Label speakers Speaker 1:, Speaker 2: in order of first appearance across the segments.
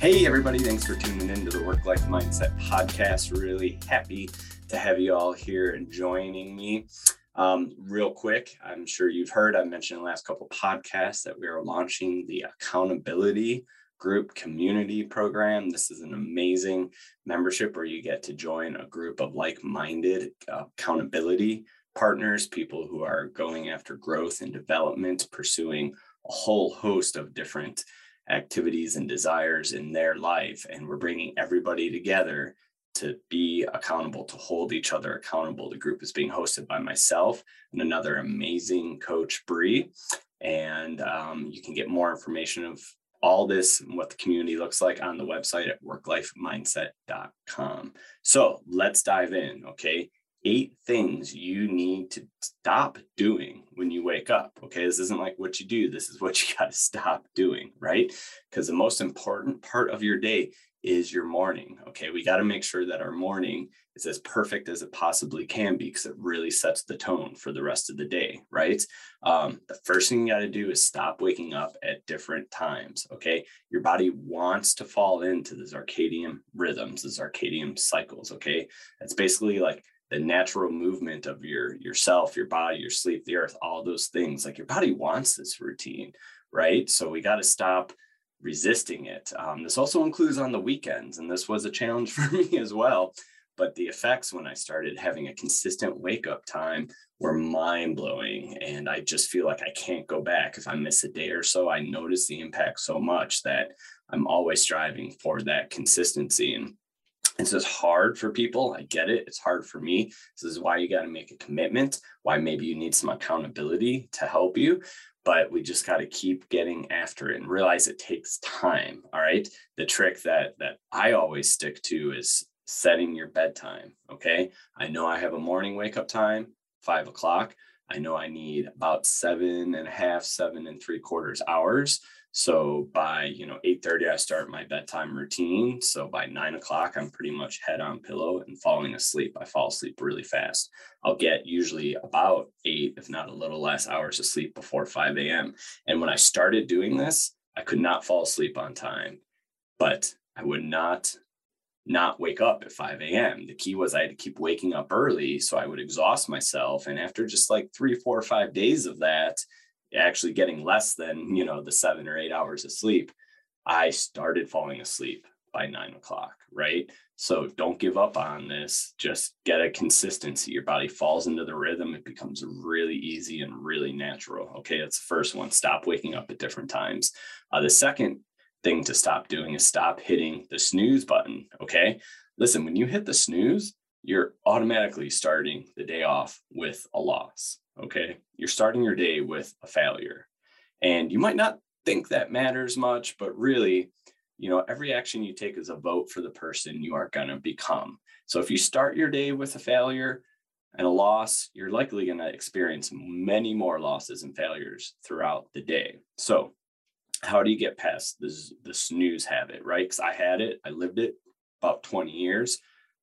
Speaker 1: Hey, everybody, thanks for tuning in to the Work Life Mindset podcast. Really happy to have you all here and joining me. Um, real quick, I'm sure you've heard, I mentioned in the last couple podcasts that we are launching the accountability group community program. This is an amazing membership where you get to join a group of like minded uh, accountability partners, people who are going after growth and development, pursuing a whole host of different activities and desires in their life. And we're bringing everybody together to be accountable, to hold each other accountable. The group is being hosted by myself and another amazing coach, Bree. And um, you can get more information of all this and what the community looks like on the website at worklifemindset.com. So let's dive in. Okay eight things you need to stop doing when you wake up. Okay. This isn't like what you do, this is what you got to stop doing, right? Because the most important part of your day is your morning. Okay. We got to make sure that our morning is as perfect as it possibly can be because it really sets the tone for the rest of the day, right? Um, the first thing you got to do is stop waking up at different times. Okay. Your body wants to fall into the circadian rhythms, the circadian cycles. Okay. That's basically like the natural movement of your yourself your body your sleep the earth all those things like your body wants this routine right? So we got to stop resisting it. Um, this also includes on the weekends and this was a challenge for me as well but the effects when i started having a consistent wake up time were mind blowing and i just feel like i can't go back. If i miss a day or so i notice the impact so much that i'm always striving for that consistency and this is hard for people. I get it. It's hard for me. This is why you got to make a commitment, why maybe you need some accountability to help you. But we just got to keep getting after it and realize it takes time. All right. The trick that that I always stick to is setting your bedtime. Okay. I know I have a morning wake up time, five o'clock. I know I need about seven and a half, seven and three quarters hours so by you know 8:30, I start my bedtime routine. So by nine o'clock, I'm pretty much head on pillow and falling asleep. I fall asleep really fast. I'll get usually about eight, if not a little less, hours of sleep before 5 a.m. And when I started doing this, I could not fall asleep on time, but I would not not wake up at 5 a.m. The key was I had to keep waking up early so I would exhaust myself. And after just like three, four, or five days of that, actually getting less than you know the seven or eight hours of sleep i started falling asleep by nine o'clock right? So don't give up on this. Just get a consistency. Your body falls into the rhythm. It becomes really easy and really natural. Okay that's the first one. Stop waking up at different times. Uh, the second thing to stop doing is stop hitting the snooze button okay? Listen when you hit the snooze you're automatically starting the day off with a loss Okay. You're starting your day with a failure. And you might not think that matters much, but really, you know, every action you take is a vote for the person you are going to become. So if you start your day with a failure and a loss, you're likely going to experience many more losses and failures throughout the day. So, how do you get past this the snooze habit, right? Because I had it, I lived it about 20 years,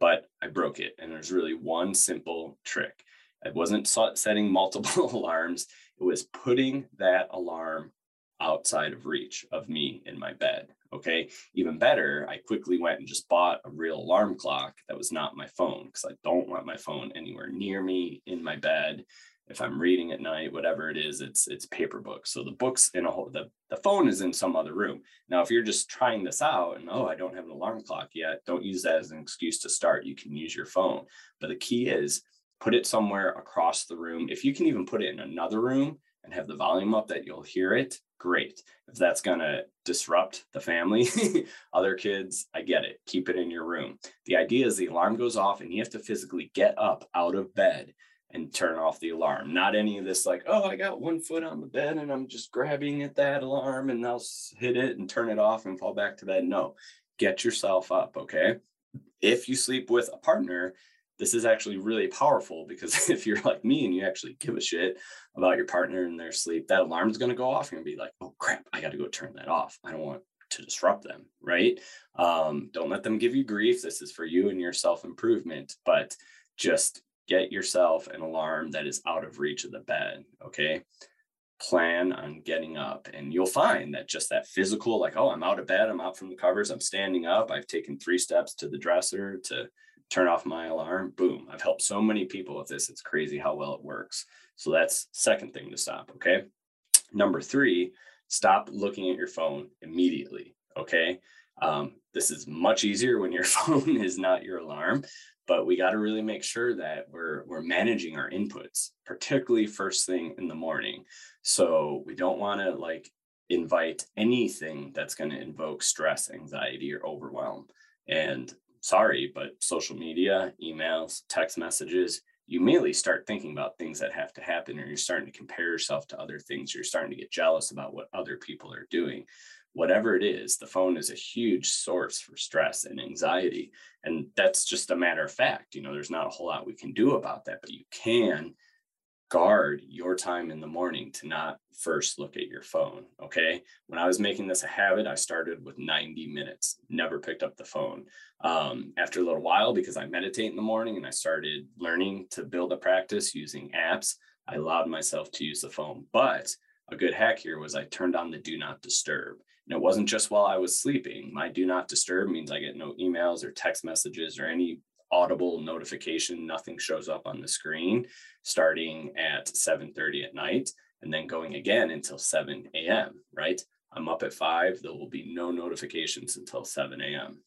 Speaker 1: but I broke it. And there's really one simple trick. I wasn't setting multiple alarms. It was putting that alarm outside of reach of me in my bed. Okay. Even better, I quickly went and just bought a real alarm clock that was not my phone because I don't want my phone anywhere near me in my bed. If I'm reading at night, whatever it is, it's it's paper books. So the books in a whole the, the phone is in some other room. Now, if you're just trying this out and oh, I don't have an alarm clock yet, don't use that as an excuse to start. You can use your phone. But the key is put it somewhere across the room. If you can even put it in another room and have the volume up that you'll hear it, great. If that's going to disrupt the family, other kids, I get it. Keep it in your room. The idea is the alarm goes off and you have to physically get up out of bed and turn off the alarm. Not any of this like, oh, I got one foot on the bed and I'm just grabbing at that alarm and I'll hit it and turn it off and fall back to bed. No, get yourself up. Okay. If you sleep with a partner, this is actually really powerful because if you're like me and you actually give a shit about your partner and their sleep, that alarm is going to go off. You're going to be like, oh crap, I got to go turn that off. I don't want to disrupt them, right? Um, don't let them give you grief. This is for you and your self improvement, but just get yourself an alarm that is out of reach of the bed. Okay. plan on getting up and you'll find that just that physical like oh i'm out of bed i'm out from the covers i'm standing up i've taken three steps to the dresser to turn off my alarm boom i've helped so many people with this it's crazy how well it works. So that's second thing to stop okay? Number three stop looking at your phone immediately okay? Um, this is much easier when your phone is not your alarm but we got to really make sure that we're we're managing our inputs particularly first thing in the morning. So we don't want to like invite anything that's going to invoke stress anxiety or overwhelm. And sorry but social media emails text messages you immediately start thinking about things that have to happen or you're starting to compare yourself to other things you're starting to get jealous about what other people are doing whatever it is, the phone is a huge source for stress and anxiety. And that's just a matter of fact. You know, there's not a whole lot we can do about that, but you can guard your time in the morning to not first look at your phone. Okay. When I was making this a habit, I started with 90 minutes, never picked up the phone. Um, after a little while, because I meditate in the morning and I started learning to build a practice using apps, I allowed myself to use the phone. But a good hack here was I turned on the do not disturb. And it wasn't just while I was sleeping. My do not disturb means I get no emails or text messages or any audible notification. Nothing shows up on the screen starting at 7:30 at night and then going again until 7 a.m. Right? I'm up at five. There will be no notifications until 7 a.m.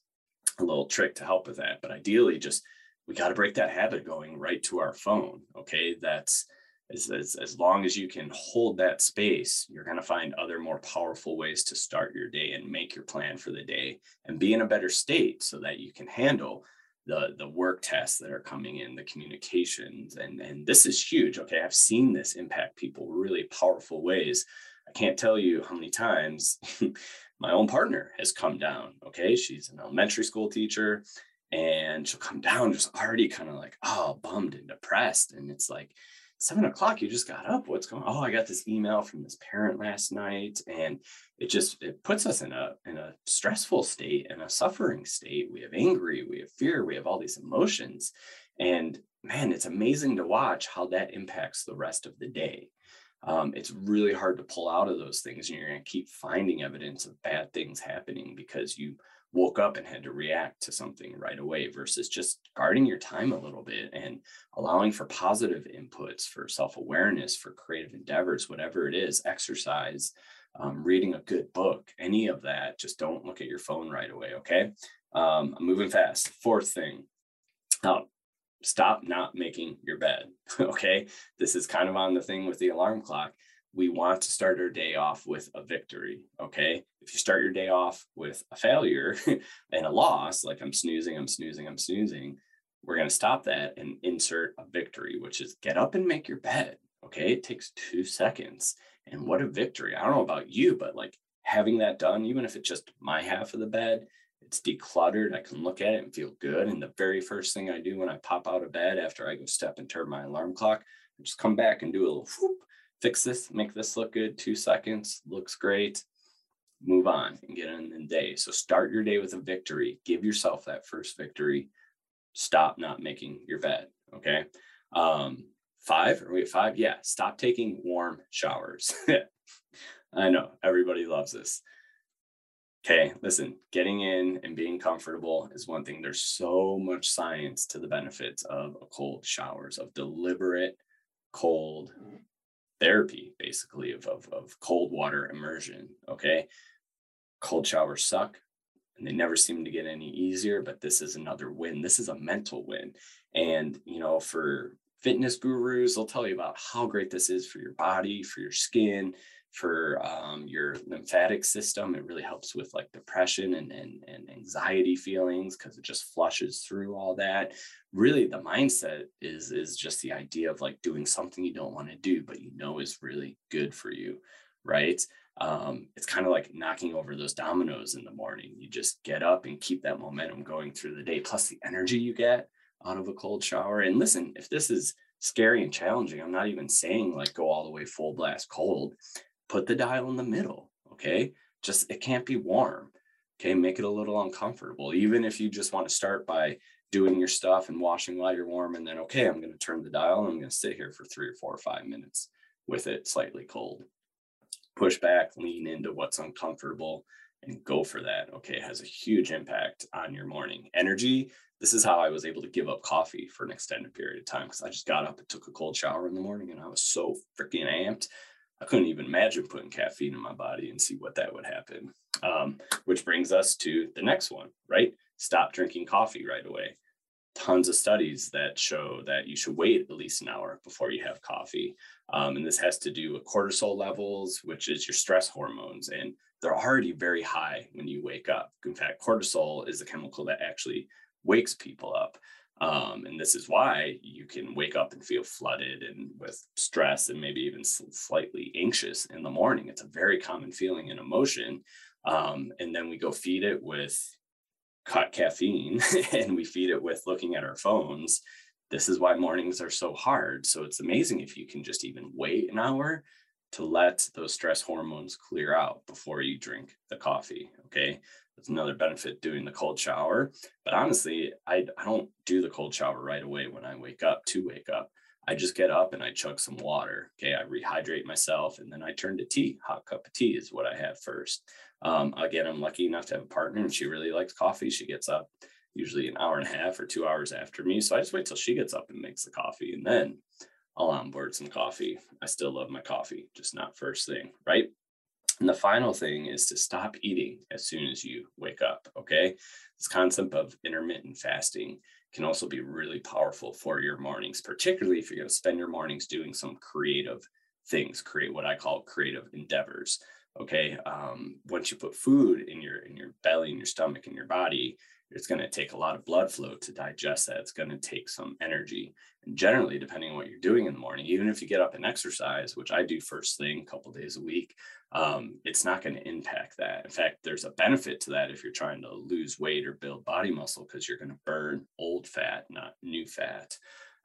Speaker 1: A little trick to help with that, but ideally, just we got to break that habit going right to our phone. Okay, that's as, as, as long as you can hold that space, you're going to find other more powerful ways to start your day and make your plan for the day and be in a better state so that you can handle the the work tasks that are coming in the communications and and this is huge okay? I've seen this impact people really powerful ways. I can't tell you how many times my own partner has come down okay? She's an elementary school teacher and she'll come down just already kind of like oh bummed and depressed and it's like seven o'clock you just got up what's going on oh i got this email from this parent last night and it just it puts us in a in a stressful state and a suffering state. We have angry we have fear we have all these emotions and man it's amazing to watch how that impacts the rest of the day. Um, it's really hard to pull out of those things and you're going to keep finding evidence of bad things happening because you woke up and had to react to something right away versus just guarding your time a little bit and allowing for positive inputs for self-awareness for creative endeavors whatever it is exercise um, reading a good book any of that just don't look at your phone right away okay? Um, i'm moving fast. Fourth thing now stop not making your bed okay? This is kind of on the thing with the alarm clock we want to start our day off with a victory. Okay. If you start your day off with a failure and a loss, like I'm snoozing, I'm snoozing, I'm snoozing, we're going to stop that and insert a victory, which is get up and make your bed. Okay. It takes two seconds. And what a victory. I don't know about you, but like having that done, even if it's just my half of the bed, it's decluttered. I can look at it and feel good. And the very first thing I do when I pop out of bed after I go step and turn my alarm clock, I just come back and do a little whoop fix this, make this look good, two seconds, looks great, move on and get in the day. So start your day with a victory. Give yourself that first victory. Stop not making your bed. Okay. Um, five, are we at five? Yeah. Stop taking warm showers. I know everybody loves this. Okay, listen, getting in and being comfortable is one thing. There's so much science to the benefits of cold showers, of deliberate cold therapy basically of, of, of cold water immersion okay? Cold showers suck and they never seem to get any easier but this is another win. This is a mental win. And you know for fitness gurus they'll tell you about how great this is for your body for your skin for um, your lymphatic system. It really helps with like depression and, and, and anxiety feelings because it just flushes through all that. Really, the mindset is is just the idea of like doing something you don't want to do, but you know is really good for you, right? Um, it's kind of like knocking over those dominoes in the morning. You just get up and keep that momentum going through the day, plus the energy you get out of a cold shower. And listen, if this is scary and challenging, I'm not even saying like go all the way full blast cold put the dial in the middle. Okay. Just it can't be warm. Okay. Make it a little uncomfortable. Even if you just want to start by doing your stuff and washing while you're warm, and then, okay, I'm going to turn the dial and I'm going to sit here for three or four or five minutes with it slightly cold. push back, lean into what's uncomfortable, and go for that. Okay, it has a huge impact on your morning energy. This is how I was able to give up coffee for an extended period of time because I just got up and took a cold shower in the morning and I was so freaking amped. I couldn't even imagine putting caffeine in my body and see what that would happen. Um, which brings us to the next one, right? Stop drinking coffee right away. Tons of studies that show that you should wait at least an hour before you have coffee. Um, and this has to do with cortisol levels, which is your stress hormones. And they're already very high when you wake up. In fact, cortisol is the chemical that actually wakes people up. Um, and this is why you can wake up and feel flooded and with stress and maybe even slightly anxious in the morning. It's a very common feeling and emotion. Um, and then we go feed it with cut caffeine and we feed it with looking at our phones. This is why mornings are so hard. So it's amazing if you can just even wait an hour to let those stress hormones clear out before you drink the coffee. Okay. That's another benefit doing the cold shower. But honestly, I, I don't do the cold shower right away when I wake up to wake up. I just get up and I chug some water. Okay. I rehydrate myself and then I turn to tea. Hot cup of tea is what I have first. Um, again, I'm lucky enough to have a partner and she really likes coffee. She gets up usually an hour and a half or two hours after me. So I just wait till she gets up and makes the coffee. And then I'll onboard some coffee. I still love my coffee, just not first thing, right? And the final thing is to stop eating as soon as you wake up. Okay. This concept of intermittent fasting can also be really powerful for your mornings, particularly if you're going to spend your mornings doing some creative things, create what I call creative endeavors. Okay. Um, once you put food in your in your belly, in your stomach, in your body, it's going to take a lot of blood flow to digest that. It's going to take some energy. And generally, depending on what you're doing in the morning, even if you get up and exercise, which I do first thing a couple days a week, um, it's not going to impact that. In fact, there's a benefit to that if you're trying to lose weight or build body muscle because you're going to burn old fat, not new fat.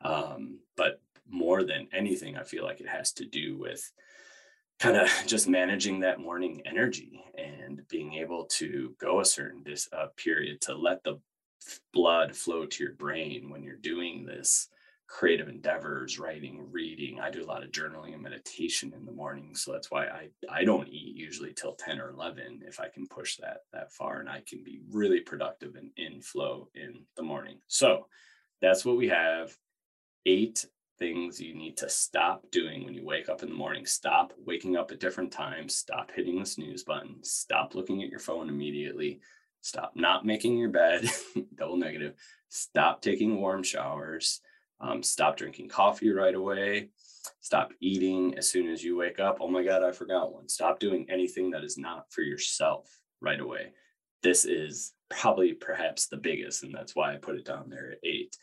Speaker 1: Um, but more than anything, I feel like it has to do with kind of just managing that morning energy and being able to go a certain dis, uh, period to let the blood flow to your brain when you're doing this creative endeavors writing reading. I do a lot of journaling and meditation in the morning so that's why i i don't eat usually till 10 or 11 if i can push that that far and i can be really productive and in flow in the morning. So that's what we have. Eight things you need to stop doing when you wake up in the morning. Stop waking up at different times. Stop hitting the snooze button. Stop looking at your phone immediately. Stop not making your bed, double negative. Stop taking warm showers. Um, stop drinking coffee right away. Stop eating as soon as you wake up. Oh my God, I forgot one. Stop doing anything that is not for yourself right away. This is probably perhaps the biggest, and that's why I put it down there at eight.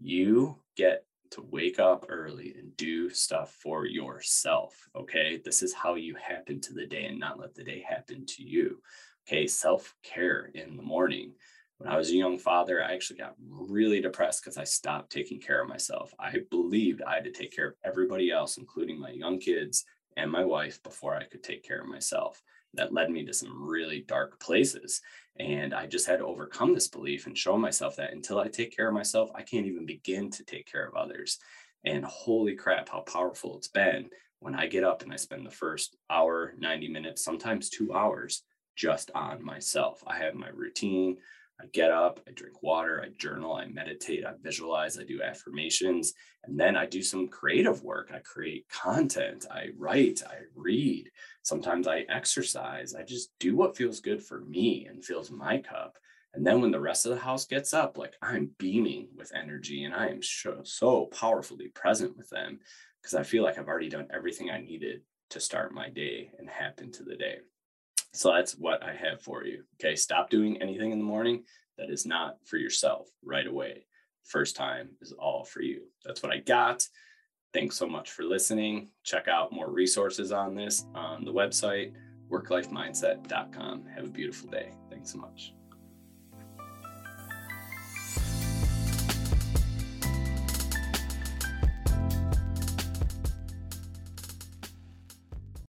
Speaker 1: You get to wake up early and do stuff for yourself. Okay. This is how you happen to the day and not let the day happen to you. Okay. Self care in the morning. When I was a young father, I actually got really depressed because I stopped taking care of myself. I believed I had to take care of everybody else, including my young kids and my wife, before I could take care of myself. That led me to some really dark places. And I just had to overcome this belief and show myself that until I take care of myself, I can't even begin to take care of others. And holy crap, how powerful it's been when I get up and I spend the first hour, 90 minutes, sometimes two hours just on myself. I have my routine. I get up, I drink water, I journal, I meditate, I visualize, I do affirmations, and then I do some creative work. I create content, I write, I read. Sometimes I exercise. I just do what feels good for me and fills my cup. And then when the rest of the house gets up, like I'm beaming with energy and I am so, so powerfully present with them because I feel like I've already done everything I needed to start my day and happen to the day. So that's what I have for you. Okay. Stop doing anything in the morning that is not for yourself right away. First time is all for you. That's what I got. Thanks so much for listening. Check out more resources on this on the website, worklifemindset.com. Have a beautiful day. Thanks so much.